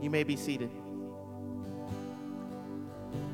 You may be seated.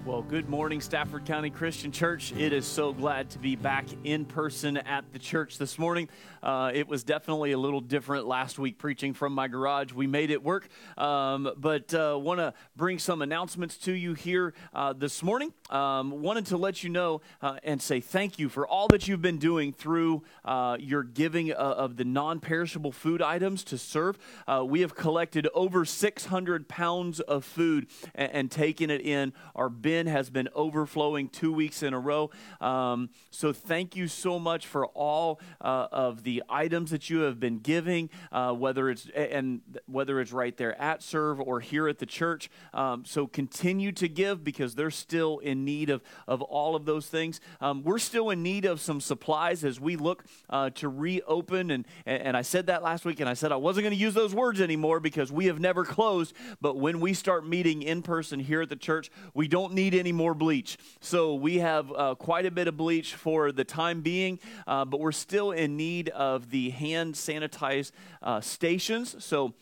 Well, good morning, Stafford County Christian Church. It is so glad to be back in person at the church this morning. Uh, it was definitely a little different last week preaching from my garage. We made it work, um, but uh, want to bring some announcements to you here uh, this morning. Um, wanted to let you know uh, and say thank you for all that you've been doing through uh, your giving uh, of the non perishable food items to serve. we have collected over 600 pounds of food and, and taken it in our bin bin has been overflowing two weeks in a row. Um, so thank you so much for all uh, of the items that you have been giving, uh, whether it's and whether it's right there at Serve or here at the church. Um, so continue to give because they're still in need of of all of those things. Um, we're still in need of some supplies as we look uh, to reopen. And, and I said that last week, and I said I wasn't going to use those words anymore because we have never closed. But when we start meeting in person here at the church, we don't need need any more bleach. So we have uh, quite a bit of bleach for the time being, uh, but we're still in need of the hand sanitized uh, stations. So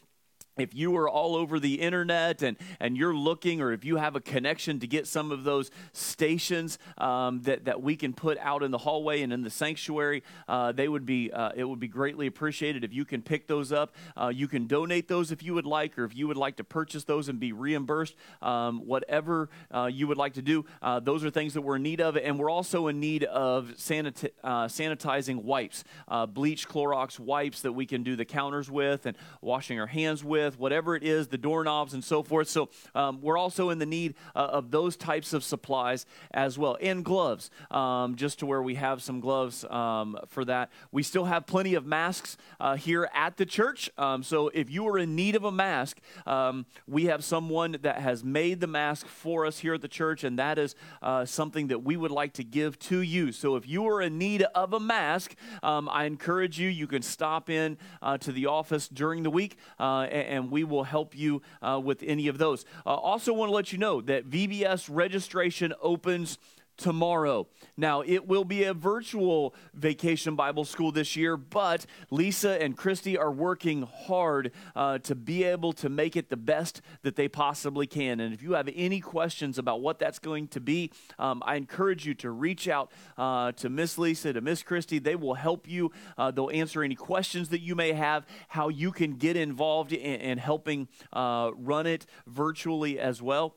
if you are all over the internet and, and you're looking, or if you have a connection to get some of those stations um, that, that we can put out in the hallway and in the sanctuary, uh, they would be, uh, it would be greatly appreciated if you can pick those up. Uh, you can donate those if you would like, or if you would like to purchase those and be reimbursed, um, whatever uh, you would like to do. Uh, those are things that we're in need of. And we're also in need of sanit- uh, sanitizing wipes, bleach, Clorox wipes that we can do the counters with and washing our hands with with, whatever it is, the doorknobs and so forth. So um, we're also in the need uh, of those types of supplies as well. And gloves, um, just to where we have some gloves um, for that. We still have plenty of masks uh, here at the church. Um, so if you are in need of a mask, um, we have someone that has made the mask for us here at the church, and that is uh, something that we would like to give to you. So if you are in need of a mask, um, I encourage you, you can stop in uh, to the office during the week uh, and and we will help you uh, with any of those. Uh, also, want to let you know that VBS registration opens tomorrow. Now, it will be a virtual vacation Bible school this year, but Lisa and Christy are working hard uh, to be able to make it the best that they possibly can. And if you have any questions about what that's going to be, um, I encourage you to reach out uh, to Miss Lisa, to Miss Christy. They will help you. Uh, they'll answer any questions that you may have, how you can get involved in, in helping uh, run it virtually as well.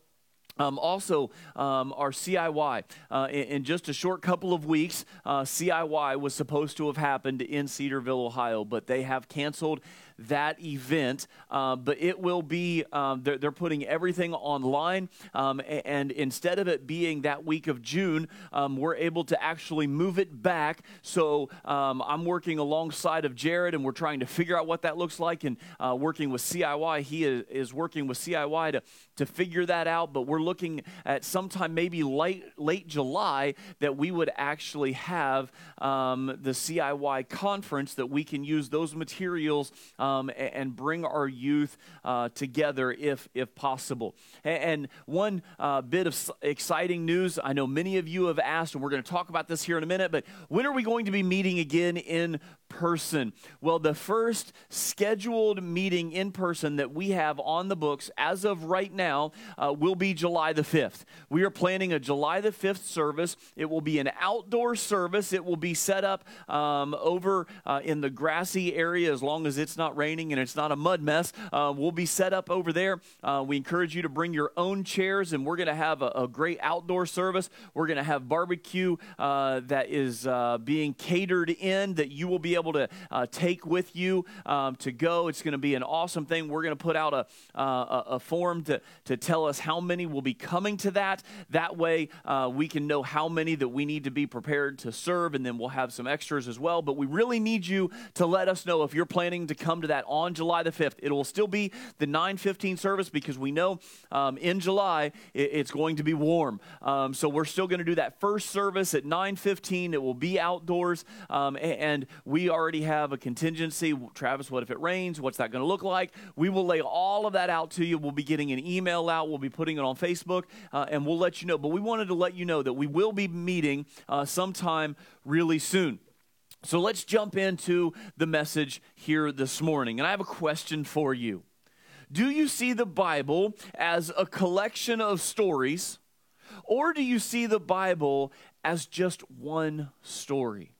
Um, also, um, our CIY. Uh, in, in, just a short couple of weeks, uh, CIY was supposed to have happened in Cedarville, Ohio, but they have canceled that event, uh, but it will be, um, they're, they're, putting everything online. Um, and instead of it being that week of June, um, we're able to actually move it back. So um, I'm working alongside of Jared, and we're trying to figure out what that looks like. And uh, working with CIY, he is, is working with CIY to, to figure that out. But we're looking at sometime maybe late, late July that we would actually have um, the CIY conference that we can use those materials um, and bring our youth uh, together if, if possible. And one uh, bit of exciting news I know many of you have asked, and we're going to talk about this here in a minute, but when are we going to be meeting again in person? Well, the first scheduled meeting in person that we have on the books as of right now uh, will be July the 5th. We are planning a July the 5th service. It will be an outdoor service. It will be set up um, over uh, in the grassy area as long as it's not raining and it's not a mud mess. Uh, we'll be set up over there. Uh, we encourage you to bring your own chairs, and we're going to have a, a, great outdoor service. We're going to have barbecue uh, that is uh, being catered in that you will be able to uh, take with you um, to go. It's going to be an awesome thing. We're going to put out a, a, a, form to, to tell us how many will be coming to that. That way, uh, we can know how many that we need to be prepared to serve, and then we'll have some extras as well. But we really need you to let us know if you're planning to come to that on July the 5th. It will still be the 9:15 service because we know um, in July it, it's going to be warm. Um, so we're still going to do that first service at 9:15. It will be outdoors, um, and, and we already have a contingency. Travis, what if it rains? What's that going to look like? We will lay all of that out to you. We'll be getting an email out. We'll be putting it on Facebook, uh, and we'll let you know. But we wanted to let you know that we will be meeting uh, sometime really soon. So let's jump into the message here this morning. And I have a question for you. do you see the Bible as a collection of stories, or do you see the Bible as just one story?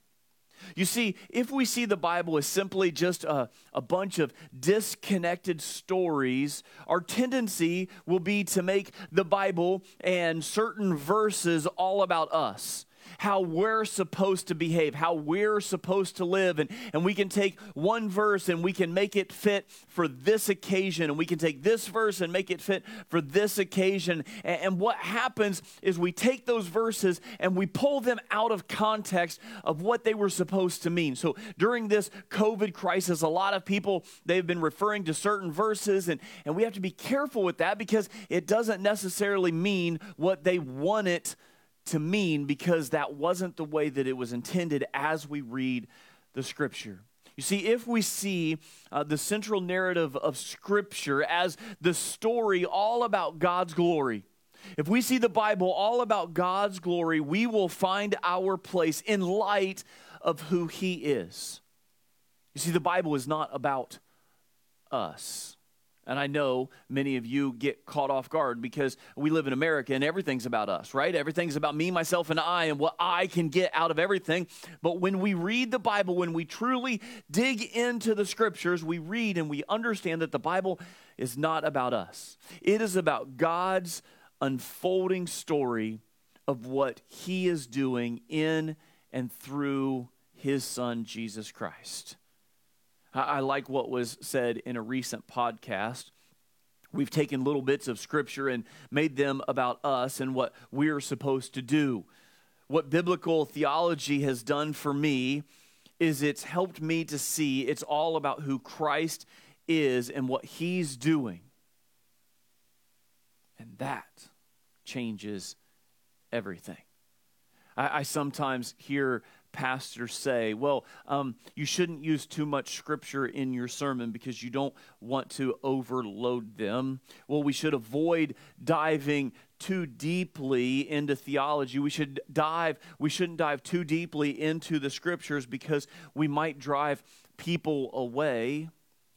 You see, if we see the Bible as simply just a, a bunch of disconnected stories, our tendency will be to make the Bible and certain verses all about us how we're supposed to behave, how we're supposed to live. And, and we can take one verse and we can make it fit for this occasion. And we can take this verse and make it fit for this occasion. And, and what happens is we take those verses and we pull them out of context of what they were supposed to mean. So during this COVID crisis, a lot of people, they've been referring to certain verses. And, and we have to be careful with that because it doesn't necessarily mean what they want it to mean because that wasn't the way that it was intended as we read the scripture. You see, if we see uh, the central narrative of Scripture as the story all about God's glory, if we see the Bible all about God's glory, we will find our place in light of who He is. You see, the Bible is not about us. And I know many of you get caught off guard because we live in America and everything's about us, right? Everything's about me, myself, and I and what I can get out of everything. But when we read the Bible, when we truly dig into the scriptures, we read and we understand that the Bible is not about us. It is about God's unfolding story of what He is doing in and through His Son, Jesus Christ. I like what was said in a recent podcast. We've taken little bits of scripture and made them about us and what we're supposed to do. What biblical theology has done for me is it's helped me to see it's all about who Christ is and what he's doing. And that changes everything. I, I sometimes hear pastors say, well, um, you shouldn't use too much scripture in your sermon because you don't want to overload them. Well, we should avoid diving too deeply into theology. We should dive, we shouldn't dive too deeply into the scriptures because we might drive people away.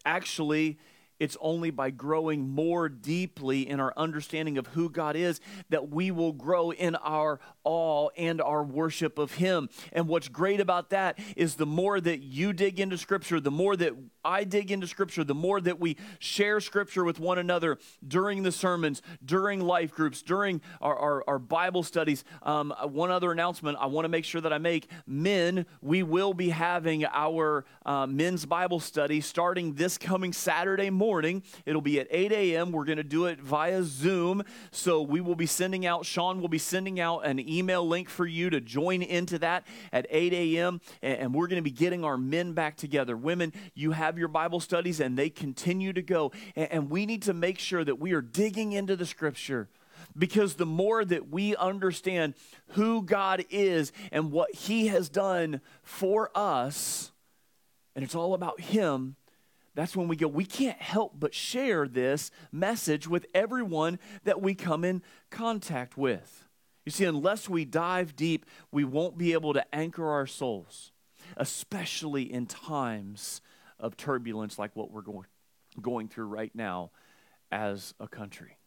Actually, it's only by growing more deeply in our understanding of who God is that we will grow in our awe and our worship of Him. And what's great about that is the more that you dig into Scripture, the more that I dig into Scripture, the more that we share Scripture with one another during the sermons, during life groups, during our, our, our Bible studies. Um, one other announcement I want to make sure that I make men, we will be having our uh, men's Bible study starting this coming Saturday morning morning. It'll be at 8 a.m. We're going to do it via Zoom. So we will be sending out, Sean will be sending out an email link for you to join into that at 8 a.m. And we're going to be getting our men back together. Women, you have your Bible studies and they continue to go. And we need to make sure that we are digging into the scripture because the more that we understand who God is and what He has done for us, and it's all about Him, that's when we go, we can't help but share this message with everyone that we come in contact with. You see, unless we dive deep, we won't be able to anchor our souls, especially in times of turbulence like what we're going, going through right now as a country.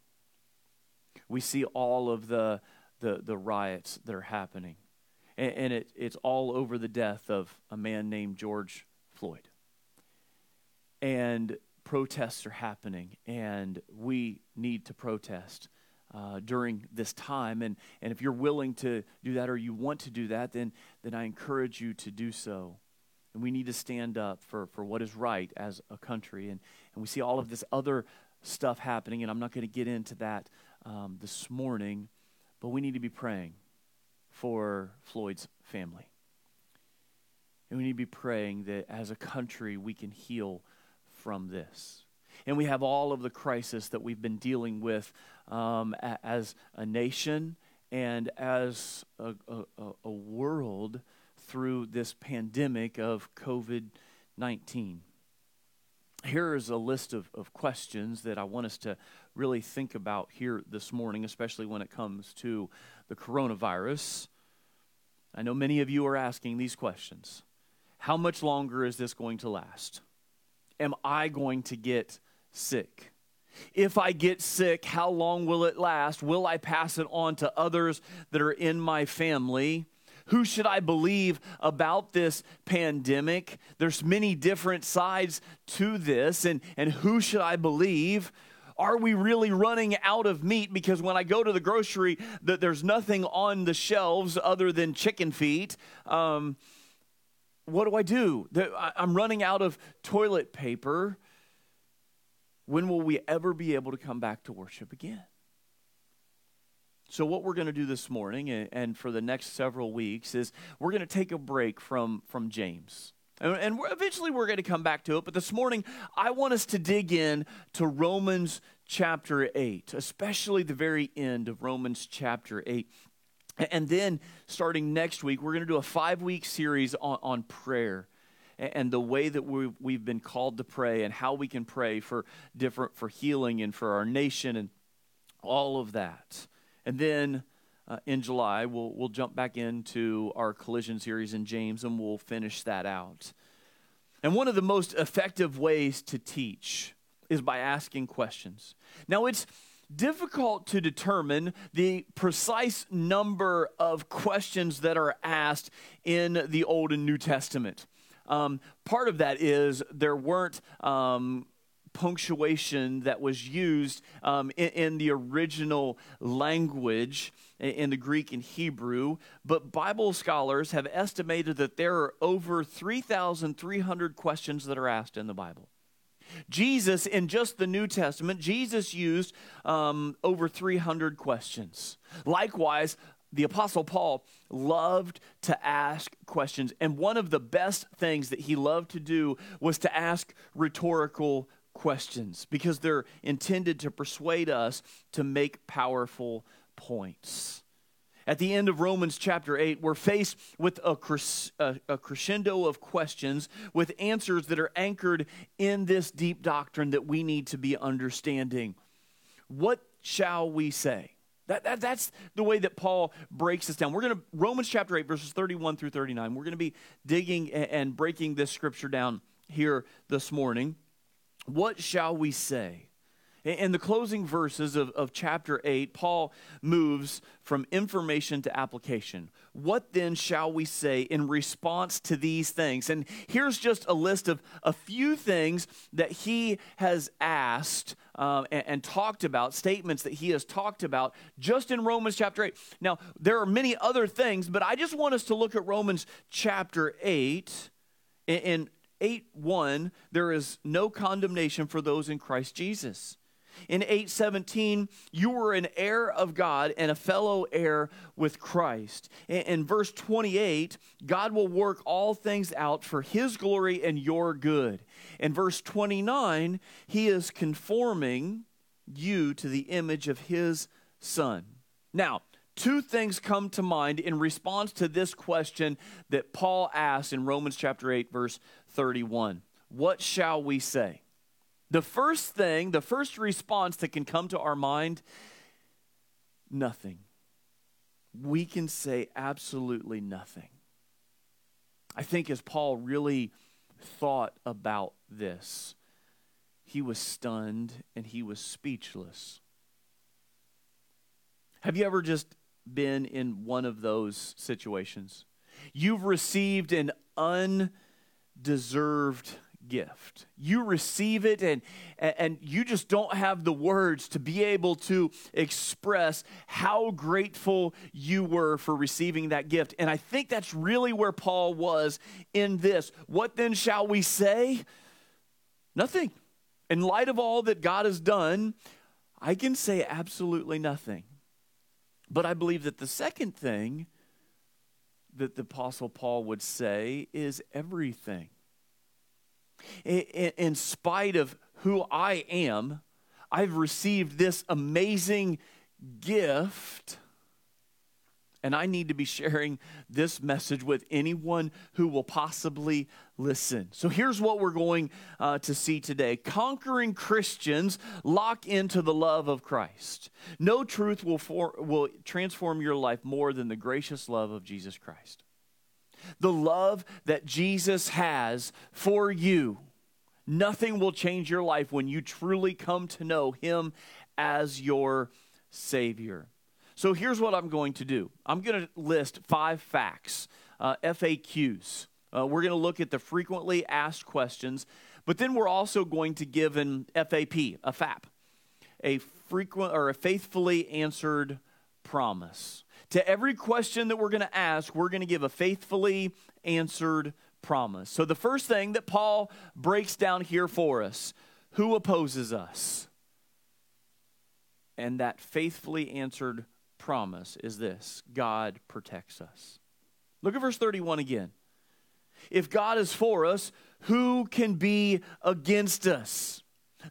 We see all of the, the, the riots that are happening, and, and it, it's all over the death of a man named George Floyd and protests are happening, and we need to protest. Uh, during this time. And, and if you're willing to do that or you want to do that, then, then I encourage you to do so. And we need to stand up for, for what is right as a country. And, and we see all of this other stuff happening, and I'm not going to get into that um, this morning, but we need to be praying for Floyd's family. And we need to be praying that as a country we can heal from this. And we have all of the crisis that we've been dealing with um, as a nation and as a, a, a world through this pandemic of COVID 19. Here is a list of, of questions that I want us to really think about here this morning, especially when it comes to the coronavirus. I know many of you are asking these questions. How much longer is this going to last? Am I going to get sick? If I get sick, how long will it last? Will I pass it on to others that are in my family? Who should I believe about this pandemic? There's many different sides to this, and, and who should I believe? Are we really running out of meat? Because when I go to the grocery, that there's nothing on the shelves other than chicken feet. Um, what do I do? I'm running out of toilet paper. When will we ever be able to come back to worship again? So, what we're going to do this morning and for the next several weeks is we're going to take a break from, from James. And, eventually we're going to come back to it. But this morning, I want us to dig in to Romans chapter 8, especially the very end of Romans chapter 8. And then starting next week, we're going to do a five week series on, on prayer and the way that we've, we've been called to pray and how we can pray for different for healing and for our nation and all of that. And then uh, in july we'll, we'll jump back into our collision series in james and we'll finish that out. And one of the most effective ways to teach is by asking questions. Now it's difficult to determine the precise number of questions that are asked in the Old and New Testament. Um, part of that is there weren't um, punctuation that was used um, in, in, the original language in the Greek and Hebrew, but Bible scholars have estimated that there are over 3,300 questions that are asked in the Bible. Jesus, in just the New Testament, Jesus used um, over 300 questions. Likewise, the Apostle Paul loved to ask questions. And one of the best things that he loved to do was to ask rhetorical questions because they're intended to persuade us to make powerful points. At the end of Romans chapter 8, we're faced with a, a, crescendo of questions with answers that are anchored in this deep doctrine that we need to be understanding. What shall we say? That, that, that's the way that Paul breaks this down. We're going to, Romans chapter 8, verses 31 through 39, we're going to be digging and, and breaking this scripture down here this morning. What shall we say? In the closing verses of, of chapter 8, Paul moves from information to application. What then shall we say in response to these things? And here's just a list of a few things that he has asked um, and, and, talked about, statements that he has talked about just in Romans chapter 8. Now, there are many other things, but I just want us to look at Romans chapter 8 in, in 8 1, there is no condemnation for those in Christ Jesus. In 817, you were an heir of God and a fellow heir with Christ. In verse 28, God will work all things out for his glory and your good. In verse 29, he is conforming you to the image of his son. Now, two things come to mind in response to this question that Paul asks in Romans chapter 8 verse 31. What shall we say? The first thing, the first response that can come to our mind nothing. We can say absolutely nothing. I think as Paul really thought about this, he was stunned and he was speechless. Have you ever just been in one of those situations? You've received an undeserved gift. You receive it and and you just don't have the words to be able to express how grateful you were for receiving that gift. And I think that's really where Paul was in this. What then shall we say? Nothing. In light of all that God has done, I can say absolutely nothing. But I believe that the second thing that the apostle Paul would say is everything in spite of who I am, I've received this amazing gift. And I need to be sharing this message with anyone who will possibly listen. So here's what we're going uh, to see today Conquering Christians lock into the love of Christ. No truth will, for, will transform your life more than the gracious love of Jesus Christ the love that Jesus has for you Nothing will change your life when you truly come to know Him as your Savior. So here's what I'm going to do I'm going to list five facts, uh, FAQs. Uh, we're going to look at the frequently asked questions, but then we're also going to give an FAP, a FAP, a frequent or a faithfully answered promise. To every question that we're going to ask, we're going to give a faithfully answered promise. So the first thing that Paul breaks down here for us who opposes us? And that faithfully answered promise is this God protects us. Look at verse 31 again. If God is for us, who can be against us?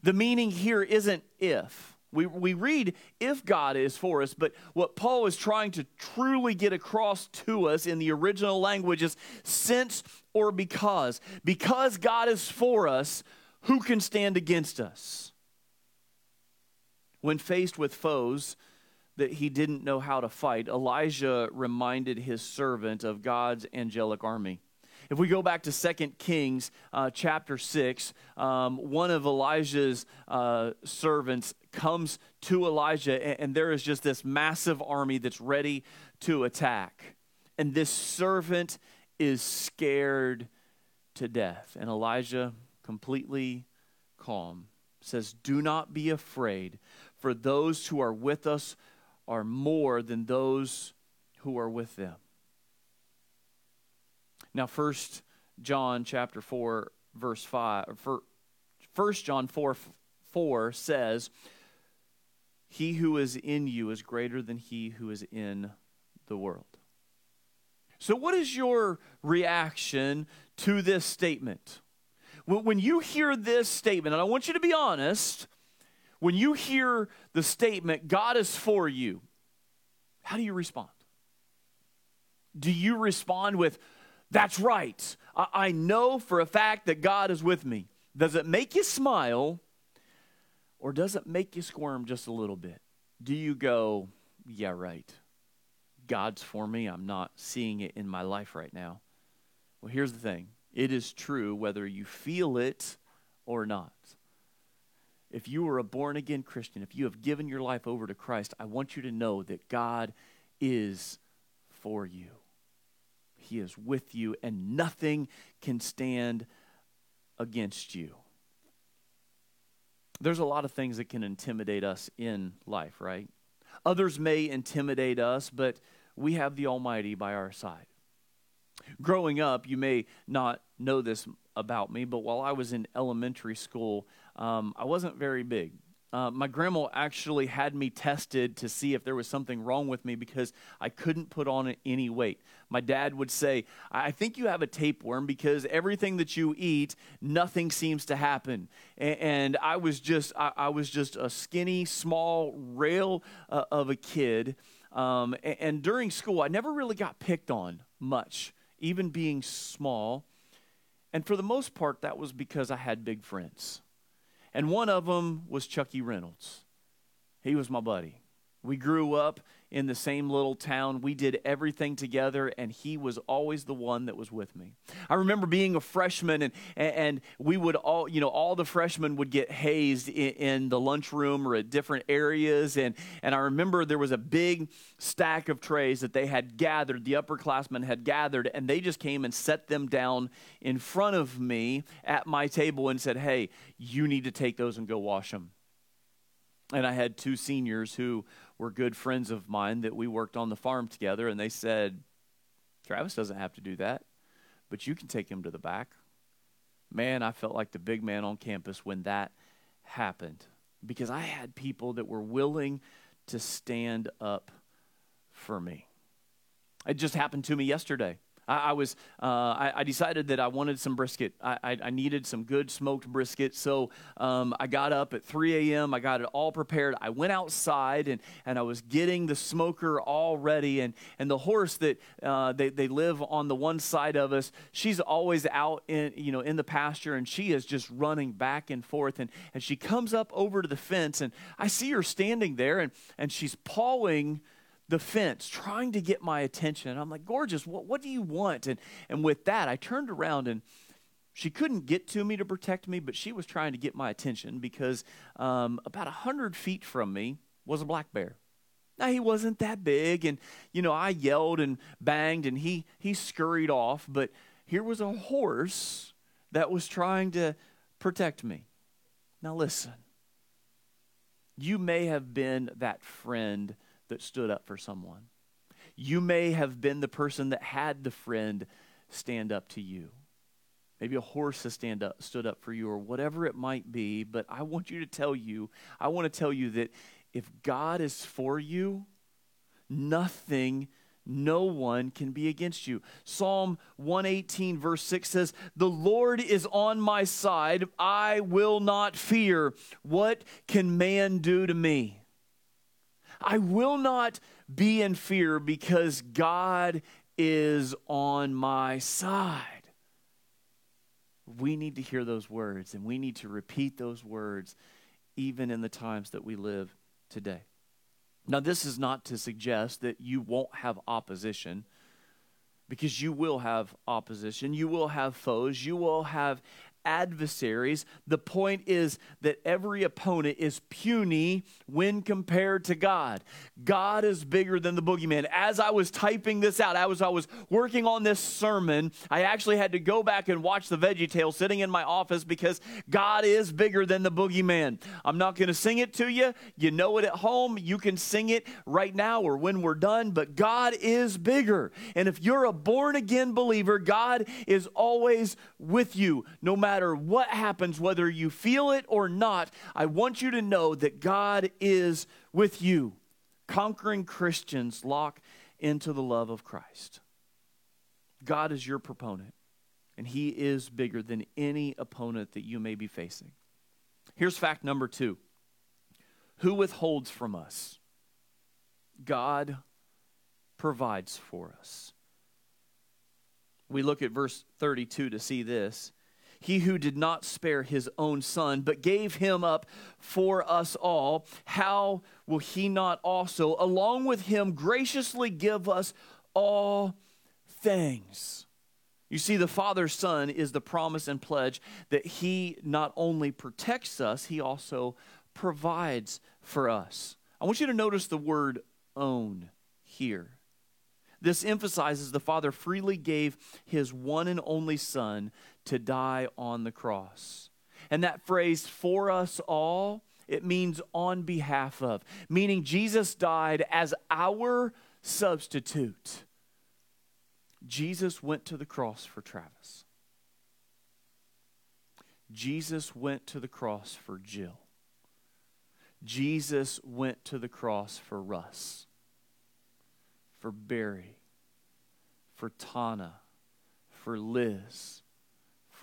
The meaning here isn't if. We, we read if God is for us, but what Paul is trying to truly get across to us in the original language is since or because. Because God is for us, who can stand against us? When faced with foes that he didn't know how to fight, Elijah reminded his servant of God's angelic army. If we go back to 2 Kings uh, chapter 6, um, one of Elijah's uh, servants comes to Elijah, and, and there is just this massive army that's ready to attack. And this servant is scared to death. And Elijah, completely calm, says, Do not be afraid, for those who are with us are more than those who are with them. Now, First John chapter 4, verse 5, First John 4, 4 says, He who is in you is greater than he who is in the world. So, what is your reaction to this statement? When you hear this statement, and I want you to be honest, when you hear the statement, God is for you, how do you respond? Do you respond with, that's right. I, I know for a fact that God is with me. Does it make you smile or does it make you squirm just a little bit? Do you go, yeah, right. God's for me. I'm not seeing it in my life right now. Well, here's the thing it is true whether you feel it or not. If you are a born again Christian, if you have given your life over to Christ, I want you to know that God is for you. He is with you, and nothing can stand against you. There's a lot of things that can intimidate us in life, right? Others may intimidate us, but we have the Almighty by our side. Growing up, you may not know this about me, but while I was in elementary school, um, I wasn't very big. Uh, my grandma actually had me tested to see if there was something wrong with me because I couldn't put on any weight. My dad would say, I think you have a tapeworm because everything that you eat, nothing seems to happen. And, and I was just, I, I, was just a skinny, small rail uh, of a kid. Um, and, and during school, I never really got picked on much, even being small. And for the most part, that was because I had big friends. And one of them was Chucky Reynolds. He was my buddy. We grew up in the same little town. We did everything together, and he was always the one that was with me. I remember being a freshman, and, and we would all, you know, all the freshmen would get hazed in, in the lunchroom or at different areas. And, and I remember there was a big stack of trays that they had gathered, the upperclassmen had gathered, and they just came and set them down in front of me at my table and said, Hey, you need to take those and go wash them. And I had two seniors who were good friends of mine that we worked on the farm together, and they said, Travis doesn't have to do that, but you can take him to the back. Man, I felt like the big man on campus when that happened because I had people that were willing to stand up for me. It just happened to me yesterday. I, I was, uh, I, I, decided that I wanted some brisket. I, I, needed some good smoked brisket. So um, I got up at 3 a.m. I got it all prepared. I went outside and, and I was getting the smoker all ready. And, and the horse that uh, they, they live on the one side of us, she's always out in, you know, in the pasture and she is just running back and forth. And, and she comes up over to the fence and I see her standing there and, and she's pawing the fence, trying to get my attention. And I'm like, gorgeous, what, what do you want? And, and with that, I turned around and She couldn't get to me to protect me, but she was trying to get my attention because um, about a hundred feet from me was a black bear. Now he wasn't that big, and you know I yelled and banged, and he he scurried off. But here was a horse that was trying to protect me. Now listen, you may have been that friend that stood up for someone. You may have been the person that had the friend stand up to you. Maybe a horse has stand up, stood up for you, or whatever it might be. But I want you to tell you, I want to tell you that if God is for you, nothing, no one can be against you. Psalm 118, verse 6 says, The Lord is on my side. I will not fear. What can man do to me? I will not be in fear because God is on my side. We need to hear those words and we need to repeat those words even in the times that we live today. Now, this is not to suggest that you won't have opposition, because you will have opposition. You will have foes. You will have adversaries. The point is that every opponent is puny when compared to God. God is bigger than the boogeyman. As I was typing this out, as I was working on this sermon, I actually had to go back and watch the Veggie Tale sitting in my office because God is bigger than the boogeyman. I'm not going to sing it to you. You know it at home. You can sing it right now or when we're done, but God is bigger. And if you're a born again believer, God is always with you, no matter matter what happens, whether you feel it or not, I want you to know that God is with you. Conquering Christians lock into the love of Christ. God is your proponent, and He is bigger than any opponent that you may be facing. Here's fact number two Who withholds from us? God provides for us. We look at verse 32 to see this. He who did not spare his own son, but gave him up for us all, how will he not also, along with him, graciously give us all things? You see, the Father's Son is the promise and pledge that He not only protects us, He also provides for us. I want you to notice the word own here. This emphasizes the Father freely gave His one and only Son to die on the cross. And that phrase, for us all, it means on behalf of, meaning Jesus died as our substitute. Jesus went to the cross for Travis. Jesus went to the cross for Jill. Jesus went to the cross for Russ, for Barry, for Tana, for Liz,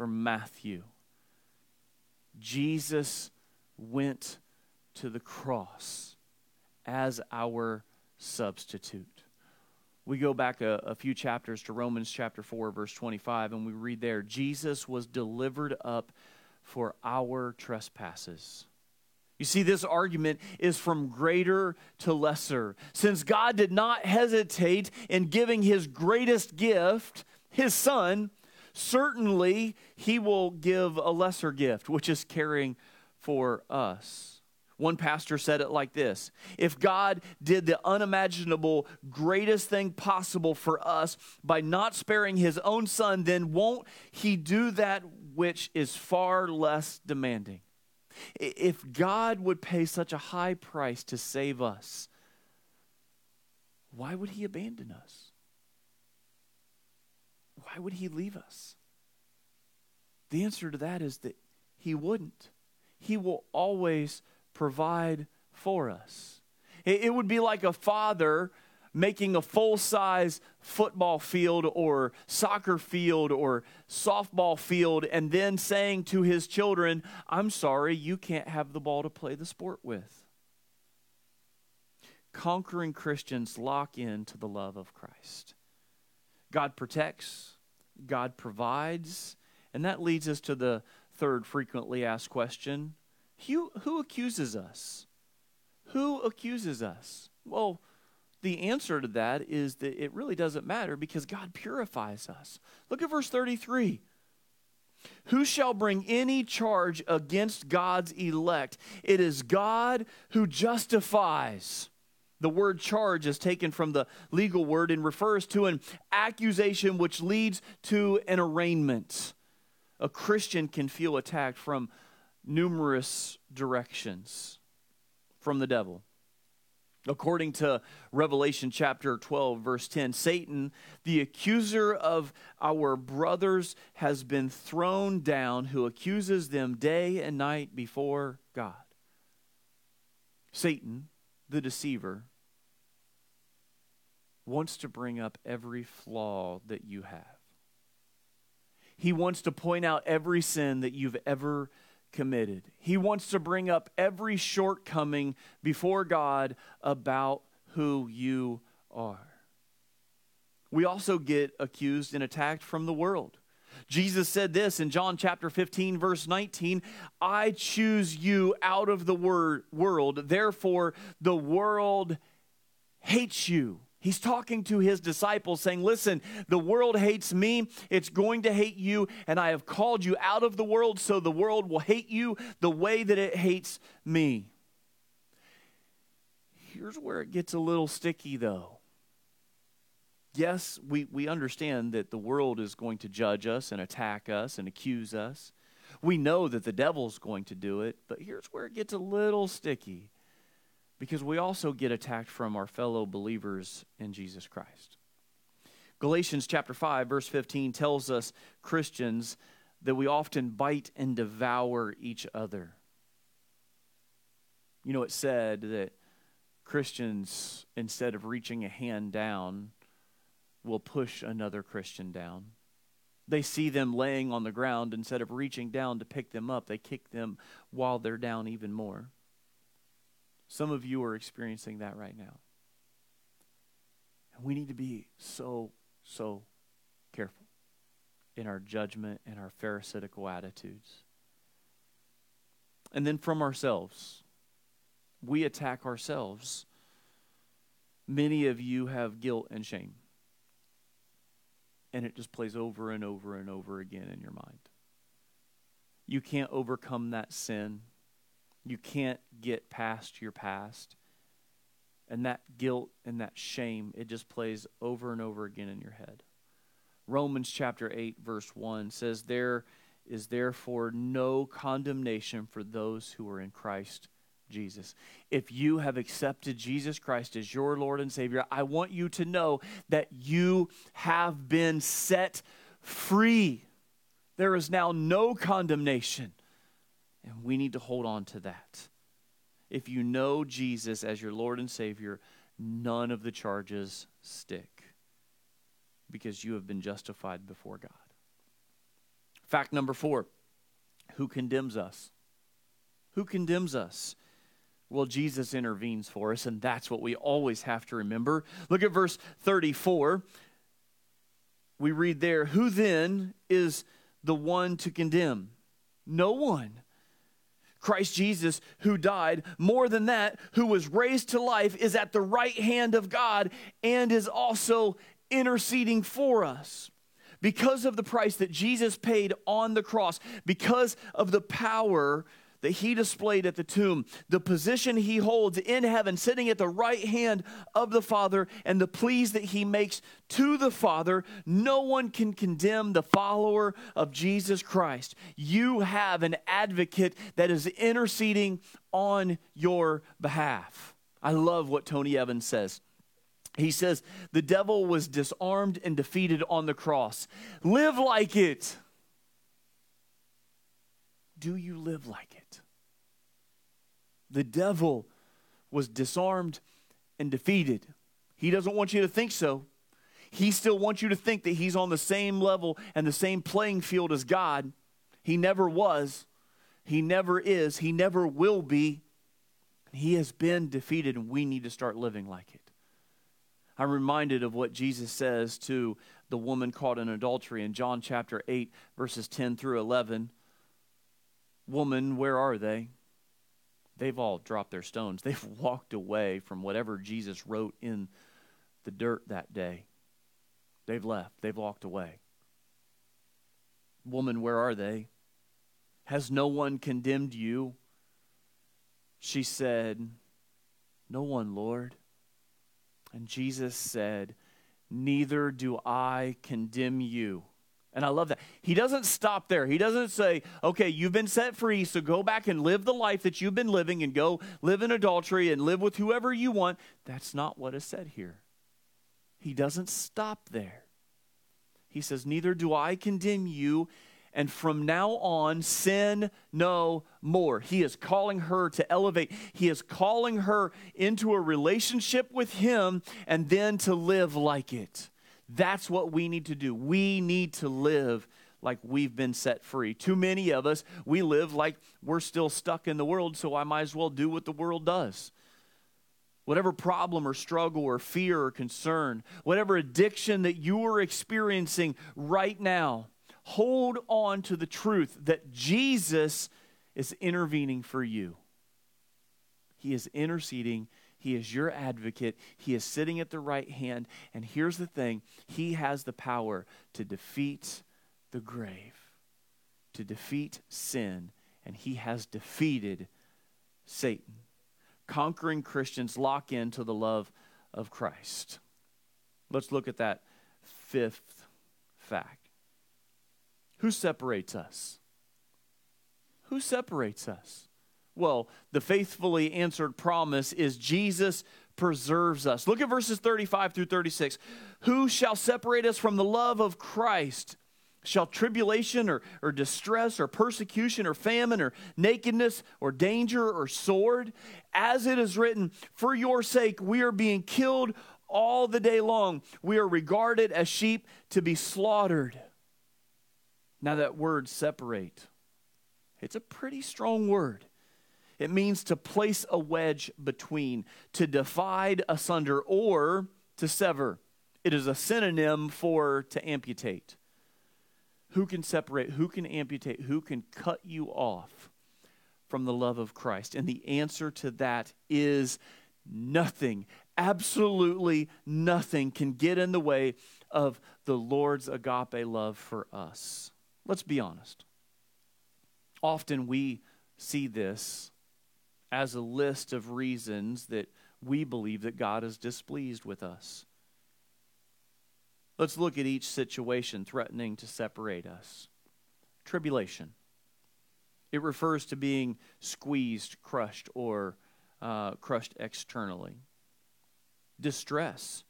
for Matthew. Jesus went to the cross as our substitute. We go back a, a, few chapters to Romans chapter 4, verse 25, and we read there Jesus was delivered up for our trespasses. You see, this argument is from greater to lesser. Since God did not hesitate in giving his greatest gift, his son, certainly he will give a lesser gift, which is caring for us. One pastor said it like this If God did the unimaginable greatest thing possible for us by not sparing his own son, then won't he do that which is far less demanding? If God would pay such a high price to save us, why would he abandon us? Why would he leave us? The answer to that is that he wouldn't. He will always provide for us. It, would be like a father making a full size football field or soccer field or softball field and then saying to his children, I'm sorry, you can't have the ball to play the sport with. Conquering Christians lock into the love of Christ. God protects, God provides, and that leads us to the third frequently asked question who, who accuses us? Who accuses us? Well, the answer to that is that it really doesn't matter because God purifies us. Look at verse 33. Who shall bring any charge against God's elect? It is God who justifies. The word charge is taken from the legal word and refers to an accusation which leads to an arraignment. A Christian can feel attacked from numerous directions from the devil. According to Revelation chapter 12, verse 10, Satan, the accuser of our brothers, has been thrown down, who accuses them day and night before God. Satan, the deceiver, wants to bring up every flaw that you have. He wants to point out every sin that you've ever committed. He wants to bring up every shortcoming before God about who you are. We also get accused and attacked from the world. Jesus said this in John chapter 15, verse 19 I choose you out of the wor- world, therefore the world hates you. He's talking to his disciples, saying, Listen, the world hates me. It's going to hate you. And I have called you out of the world so the world will hate you the way that it hates me. Here's where it gets a little sticky, though. Yes, we, we understand that the world is going to judge us and attack us and accuse us. We know that the devil's going to do it, but here's where it gets a little sticky because we also get attacked from our fellow believers in Jesus Christ. Galatians chapter 5 verse 15 tells us Christians that we often bite and devour each other. You know it said that Christians instead of reaching a hand down will push another Christian down. They see them laying on the ground instead of reaching down to pick them up, they kick them while they're down even more. Some of you are experiencing that right now. And we need to be so, so careful in our judgment and our Pharisaical attitudes. And then from ourselves, we attack ourselves. Many of you have guilt and shame. And it just plays over and over and over again in your mind. You can't overcome that sin you can't get past your past. And that guilt and that shame, it just plays over and over again in your head. Romans chapter 8, verse 1 says, There is therefore no condemnation for those who are in Christ Jesus. If you have accepted Jesus Christ as your Lord and Savior, I want you to know that you have been set free. There is now no condemnation. And we need to hold on to that. If you know Jesus as your Lord and Savior, none of the charges stick because you have been justified before God. Fact number four who condemns us? Who condemns us? Well, Jesus intervenes for us, and that's what we always have to remember. Look at verse 34. We read there, Who then is the one to condemn? No one. Christ Jesus, who died, more than that, who was raised to life, is at the right hand of God and is also interceding for us. Because of the price that Jesus paid on the cross, because of the power that he displayed at the tomb, the position he holds in heaven, sitting at the right hand of the Father, and the pleas that he makes to the Father, no one can condemn the follower of Jesus Christ. You have an advocate that is interceding on your behalf. I love what Tony Evans says. He says, The devil was disarmed and defeated on the cross. Live like it. Do you live like it? The devil was disarmed and defeated. He doesn't want you to think so. He still wants you to think that he's on the same level and the same playing field as God. He never was. He never is. He never will be. He has been defeated, and we need to start living like it. I'm reminded of what Jesus says to the woman caught in adultery in John chapter 8, verses 10 through 11. Woman, where are they? They've all dropped their stones. They've walked away from whatever Jesus wrote in the dirt that day. They've left, they've walked away. Woman, where are they? Has no one condemned you? She said, No one, Lord. And Jesus said, Neither do I condemn you. And I love that. He doesn't stop there. He doesn't say, okay, you've been set free, so go back and live the life that you've been living and go live in adultery and live with whoever you want. That's not what is said here. He doesn't stop there. He says, Neither do I condemn you and from now on, sin no more. He is calling her to elevate. He is calling her into a relationship with Him and then to live like it. That's what we need to do. We need to live like we've been set free. Too many of us, we live like we're still stuck in the world, so I might as well do what the world does. Whatever problem or struggle or fear or concern, whatever addiction that you are experiencing right now, hold on to the truth that Jesus is intervening for you. He is interceding. He is your advocate. He is sitting at the right hand. And here's the thing He has the power to defeat the grave, to defeat sin, and He has defeated Satan. Conquering Christians lock into the love of Christ. Let's look at that fifth fact. Who separates us? Who separates us? Well, the faithfully answered promise is Jesus preserves us. Look at verses 35 through 36. Who shall separate us from the love of Christ? Shall tribulation or, or distress or persecution or famine or nakedness or danger or sword? As it is written, For your sake we are being killed all the day long. We are regarded as sheep to be slaughtered. Now, that word separate, it's a pretty strong word. It means to place a wedge between, to divide asunder, or to sever. It is a synonym for to amputate. Who can separate? Who can amputate? Who can cut you off from the love of Christ? And the answer to that is nothing. Absolutely nothing can get in the way of the Lord's agape love for us. Let's be honest. Often we see this as a list of reasons that we believe that God is displeased with us. Let's look at each situation threatening to separate us. Tribulation. It refers to being squeezed, crushed, or uh, crushed externally. Distress.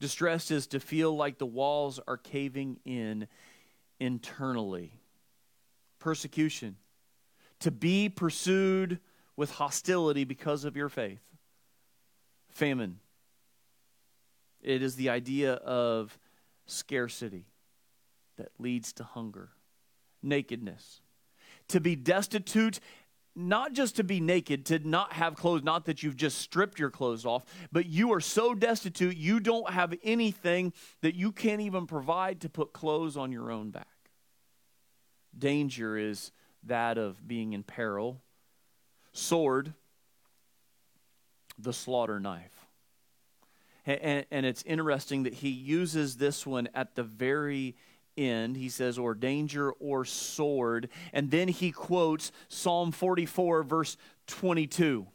Distress is to feel like the walls are caving in internally. Persecution, to be pursued with hostility because of your faith. Famine, it is the idea of scarcity that leads to hunger. Nakedness, to be destitute not just to be naked, to not have clothes, not that you've just stripped your clothes off, but you are so destitute, you don't have anything that you can't even provide to put clothes on your own back. Danger is that of being in peril. Sword, the slaughter knife. And, and, it's interesting that he uses this one at the very end. He says, or danger or sword. And then he quotes Psalm 44, verse 22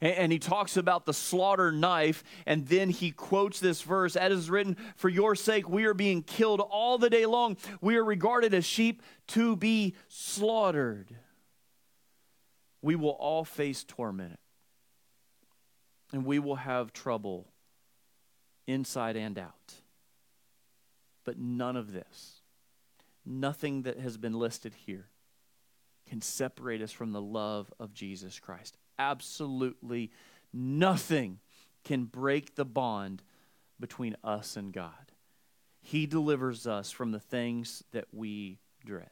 and he talks about the slaughter knife, and then he quotes this verse as is written, For your sake we are being killed all the day long. We are regarded as sheep to be slaughtered. We will all face torment, and we will have trouble inside and out. But none of this, nothing that has been listed here, can separate us from the love of Jesus Christ absolutely nothing can break the bond between us and God. He delivers us from the things that we dread.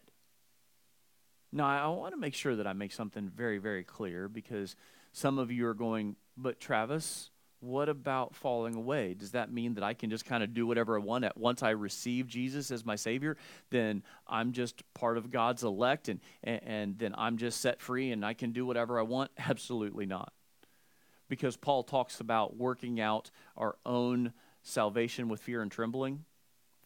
Now, I want to make sure that I make something very, very clear because some of you are going, but Travis, what about falling away? Does that mean that I can just kind of do whatever I want at once I receive Jesus as my Savior? Then I'm just part of God's elect and, and, and then I'm just set free and I can do whatever I want? Absolutely not. Because Paul talks about working out our own salvation with fear and trembling.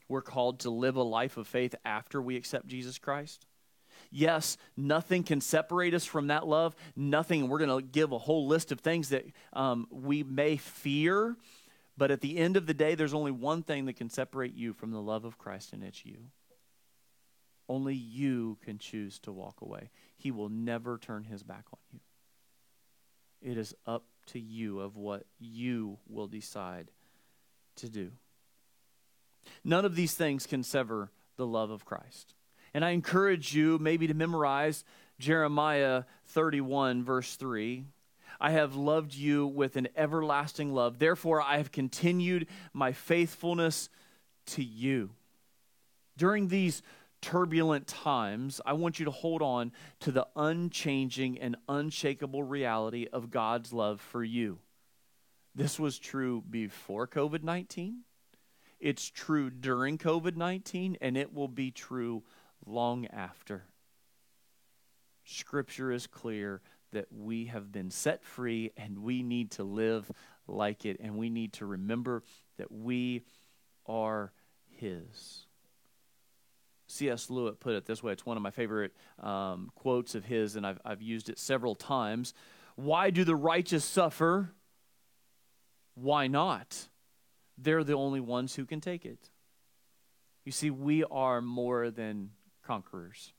we're called to live a life of faith after we accept Jesus Christ. Yes, nothing can separate us from that love. Nothing. We're going to give a whole list of things that um, we may fear, but at the end of the day, there's only one thing that can separate you from the love of Christ, and it's you. Only you can choose to walk away. He will never turn his back on you. It is up to you of what you will decide to do. None of these things can sever the love of Christ. And I encourage you maybe to memorize Jeremiah 31, verse 3. I have loved you with an everlasting love. Therefore, I have continued my faithfulness to you. During these turbulent times, I want you to hold on to the unchanging and unshakable reality of God's love for you. This was true before COVID 19, it's true during COVID 19, and it will be true long after. Scripture is clear that we have been set free and we need to live like it, and we need to remember that we are His. C.S. Lewis put it this way. It's one of my favorite um, quotes of his, and I've, I've used it several times. Why do the righteous suffer? Why not? They're the only ones who can take it. You see, we are more than conquerors.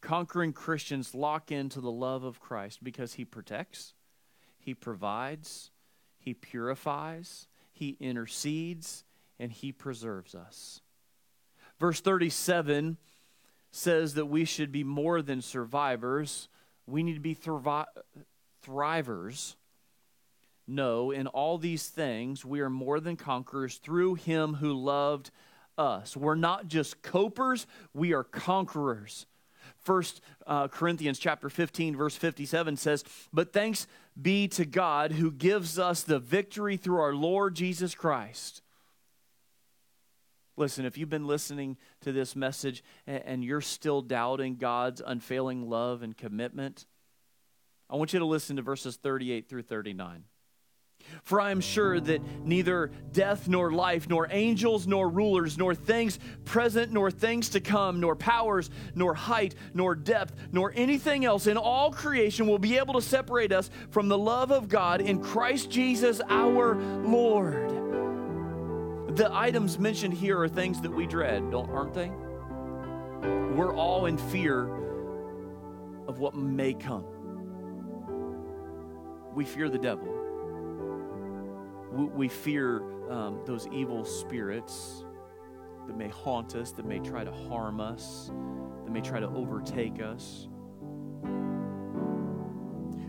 Conquering Christians lock into the love of Christ because he protects, he provides, he purifies, he intercedes, and he preserves us. Verse 37 says that we should be more than survivors, we need to be thrivi- thrivers. No, in all these things, we are more than conquerors through him who loved us. We're not just copers, we are conquerors. First uh, Corinthians chapter 15 verse 57 says, "But thanks be to God who gives us the victory through our Lord Jesus Christ." Listen, if you've been listening to this message and you're still doubting God's unfailing love and commitment, I want you to listen to verses 38 through 39. For I am sure that neither death nor life, nor angels nor rulers, nor things present nor things to come, nor powers, nor height, nor depth, nor anything else in all creation will be able to separate us from the love of God in Christ Jesus our Lord. The items mentioned here are things that we dread, don't, aren't they? We're all in fear of what may come. We fear the devil. We, fear um, those evil spirits that may haunt us, that may try to harm us, that may try to overtake us.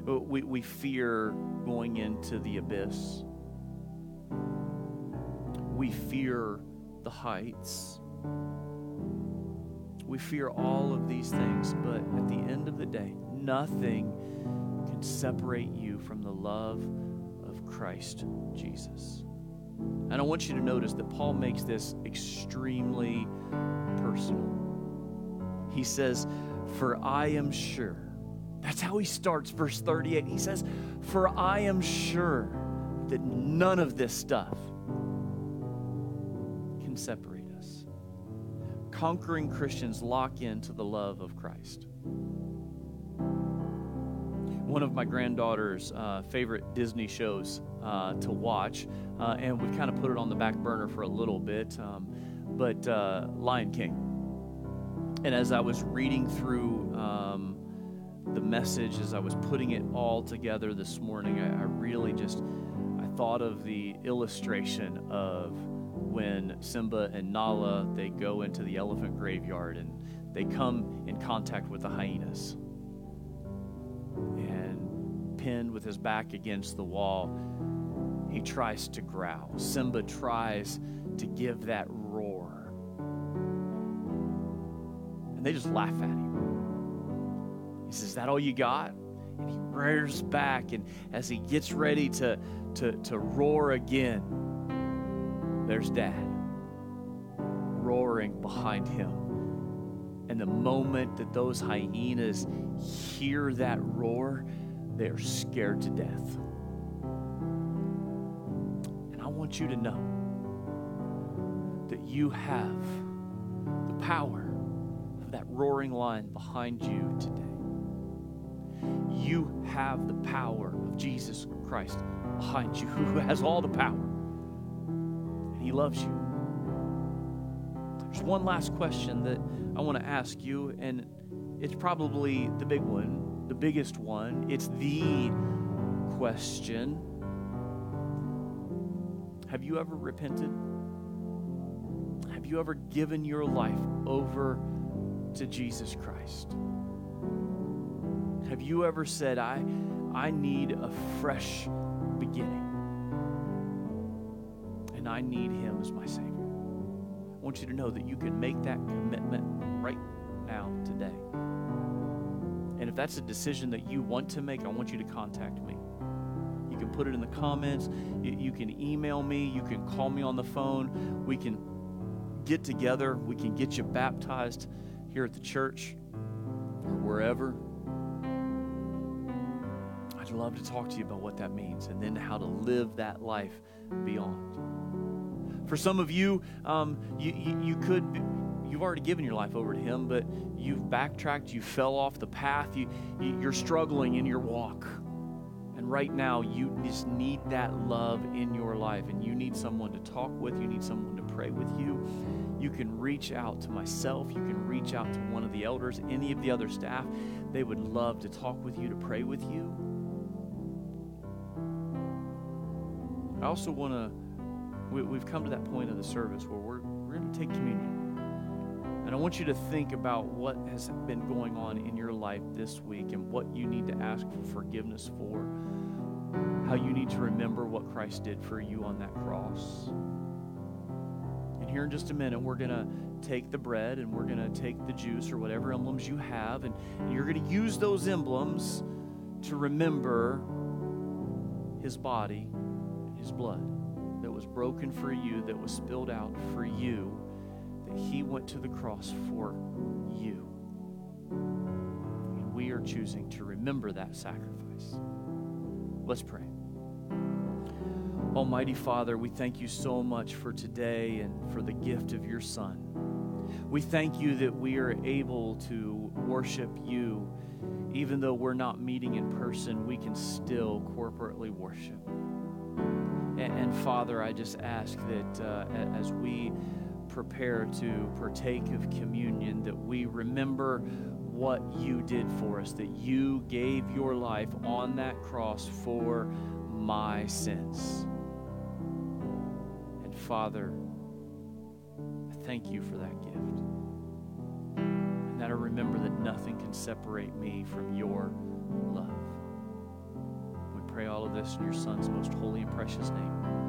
We, we fear going into the abyss we fear the heights. We fear all of these things, but at the end of the day, nothing can separate you from the love Christ Jesus. And I want you to notice that Paul makes this extremely personal. He says, For I am sure. That's how he starts verse 38. He says, For I am sure that none of this stuff can separate us. Conquering Christians lock into the love of Christ. One of my granddaughter's uh, favorite Disney shows uh, to watch, uh, and we kind of put it on the back burner for a little bit, um, but uh, Lion King. And as I was reading through um, the message, as I was putting it all together this morning, I, I really just I thought of the illustration of when Simba and Nala they go into the elephant graveyard and they come in contact with the hyenas. Pinned with his back against the wall, he tries to growl. Simba tries to give that roar. And they just laugh at him. He says, Is that all you got? And he rears back, and as he gets ready to, to, to roar again, there's dad roaring behind him. And the moment that those hyenas hear that roar, they're scared to death. And I want you to know that you have the power of that roaring lion behind you today. You have the power of Jesus Christ behind you, who has all the power. And He loves you. There's one last question that I want to ask you, and it's probably the big one, the biggest one. It's the question Have you ever repented? Have you ever given your life over to Jesus Christ? Have you ever said, I, I need a fresh beginning? And I need Him as my Savior. I want you to know that you can make that commitment right now, if that's a decision that you want to make, I want you to contact me. You can put it in the comments. You, can email me. You can call me on the phone. We can get together. We can get you baptized here at the church or wherever. I'd love to talk to you about what that means and then how to live that life beyond. For some of you, um, you, you, you could, you've already given your life over to Him, but you've backtracked, you fell off the path, you, you, you're struggling in your walk. And right now, you just need that love in your life, and you need someone to talk with, you need someone to pray with you. You can reach out to myself, you can reach out to one of the elders, any of the other staff. They would love to talk with you, to pray with you. I also want to, we, have come to that point of the service where we're, we're going to take communion. And I want you to think about what has been going on in your life this week and what you need to ask for forgiveness for, how you need to remember what Christ did for you on that cross. And here in just a minute, we're going to take the bread and we're going to take the juice or whatever emblems you have, and, and you're going to use those emblems to remember his body his blood that was broken for you, that was spilled out for you, he went to the cross for you. And we are choosing to remember that sacrifice. Let's pray. Almighty Father, we thank you so much for today and for the gift of your Son. We thank you that we are able to worship you. Even though we're not meeting in person, we can still corporately worship. And, and Father, I just ask that uh, as we prepare to partake of communion, that we remember what you did for us, that you gave your life on that cross for my sins. And Father, I thank you for that gift. And that I remember that nothing can separate me from your love We pray all of this in your Son's most holy and precious name.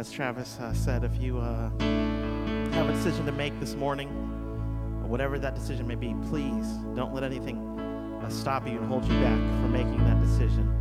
As Travis uh, said, if you uh, have a decision to make this morning, whatever that decision may be, please don't let anything uh, stop you and hold you back from making that decision.